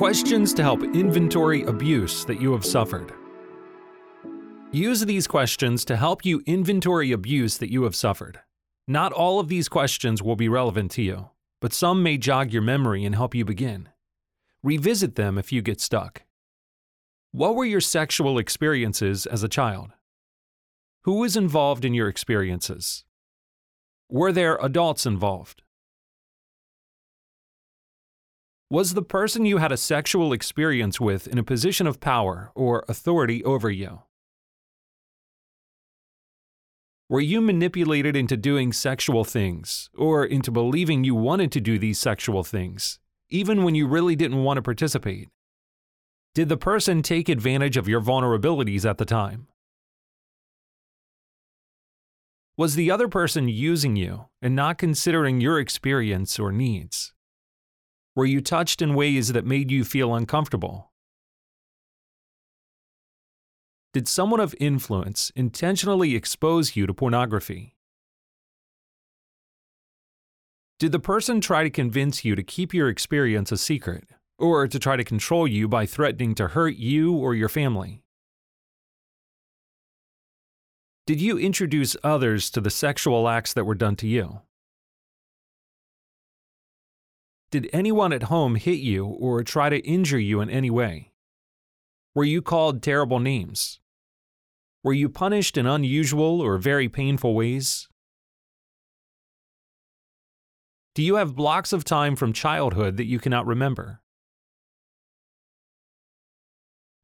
Questions to help inventory abuse that you have suffered. Use these questions to help you inventory abuse that you have suffered. Not all of these questions will be relevant to you, but some may jog your memory and help you begin. Revisit them if you get stuck. What were your sexual experiences as a child? Who was involved in your experiences? Were there adults involved? Was the person you had a sexual experience with in a position of power or authority over you? Were you manipulated into doing sexual things, or into believing you wanted to do these sexual things, even when you really didn't want to participate? Did the person take advantage of your vulnerabilities at the time? Was the other person using you and not considering your experience or needs? Were you touched in ways that made you feel uncomfortable? Did someone of influence intentionally expose you to pornography? Did the person try to convince you to keep your experience a secret, or to try to control you by threatening to hurt you or your family? Did you introduce others to the sexual acts that were done to you? Did anyone at home hit you or try to injure you in any way? Were you called terrible names? Were you punished in unusual or very painful ways? Do you have blocks of time from childhood that you cannot remember?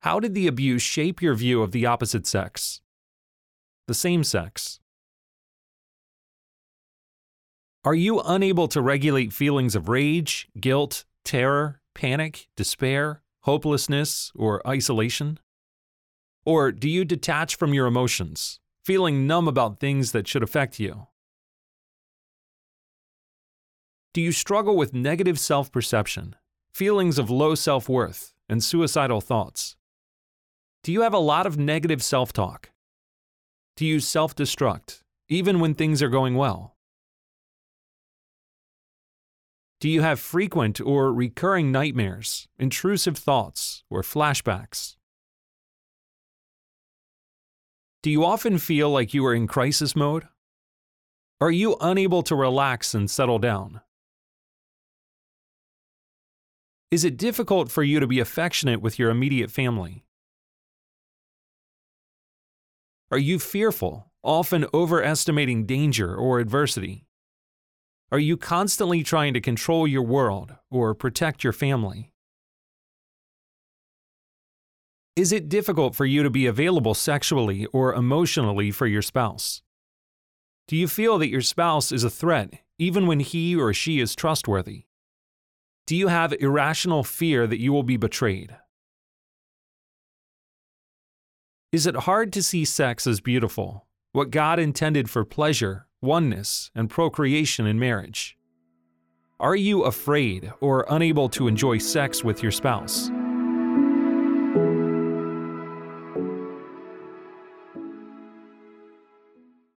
How did the abuse shape your view of the opposite sex? The same sex? Are you unable to regulate feelings of rage, guilt, terror, panic, despair, hopelessness, or isolation? Or do you detach from your emotions, feeling numb about things that should affect you? Do you struggle with negative self perception, feelings of low self worth, and suicidal thoughts? Do you have a lot of negative self talk? Do you self destruct, even when things are going well? Do you have frequent or recurring nightmares, intrusive thoughts, or flashbacks? Do you often feel like you are in crisis mode? Are you unable to relax and settle down? Is it difficult for you to be affectionate with your immediate family? Are you fearful, often overestimating danger or adversity? Are you constantly trying to control your world or protect your family? Is it difficult for you to be available sexually or emotionally for your spouse? Do you feel that your spouse is a threat even when he or she is trustworthy? Do you have irrational fear that you will be betrayed? Is it hard to see sex as beautiful, what God intended for pleasure oneness, and procreation in marriage? Are you afraid or unable to enjoy sex with your spouse?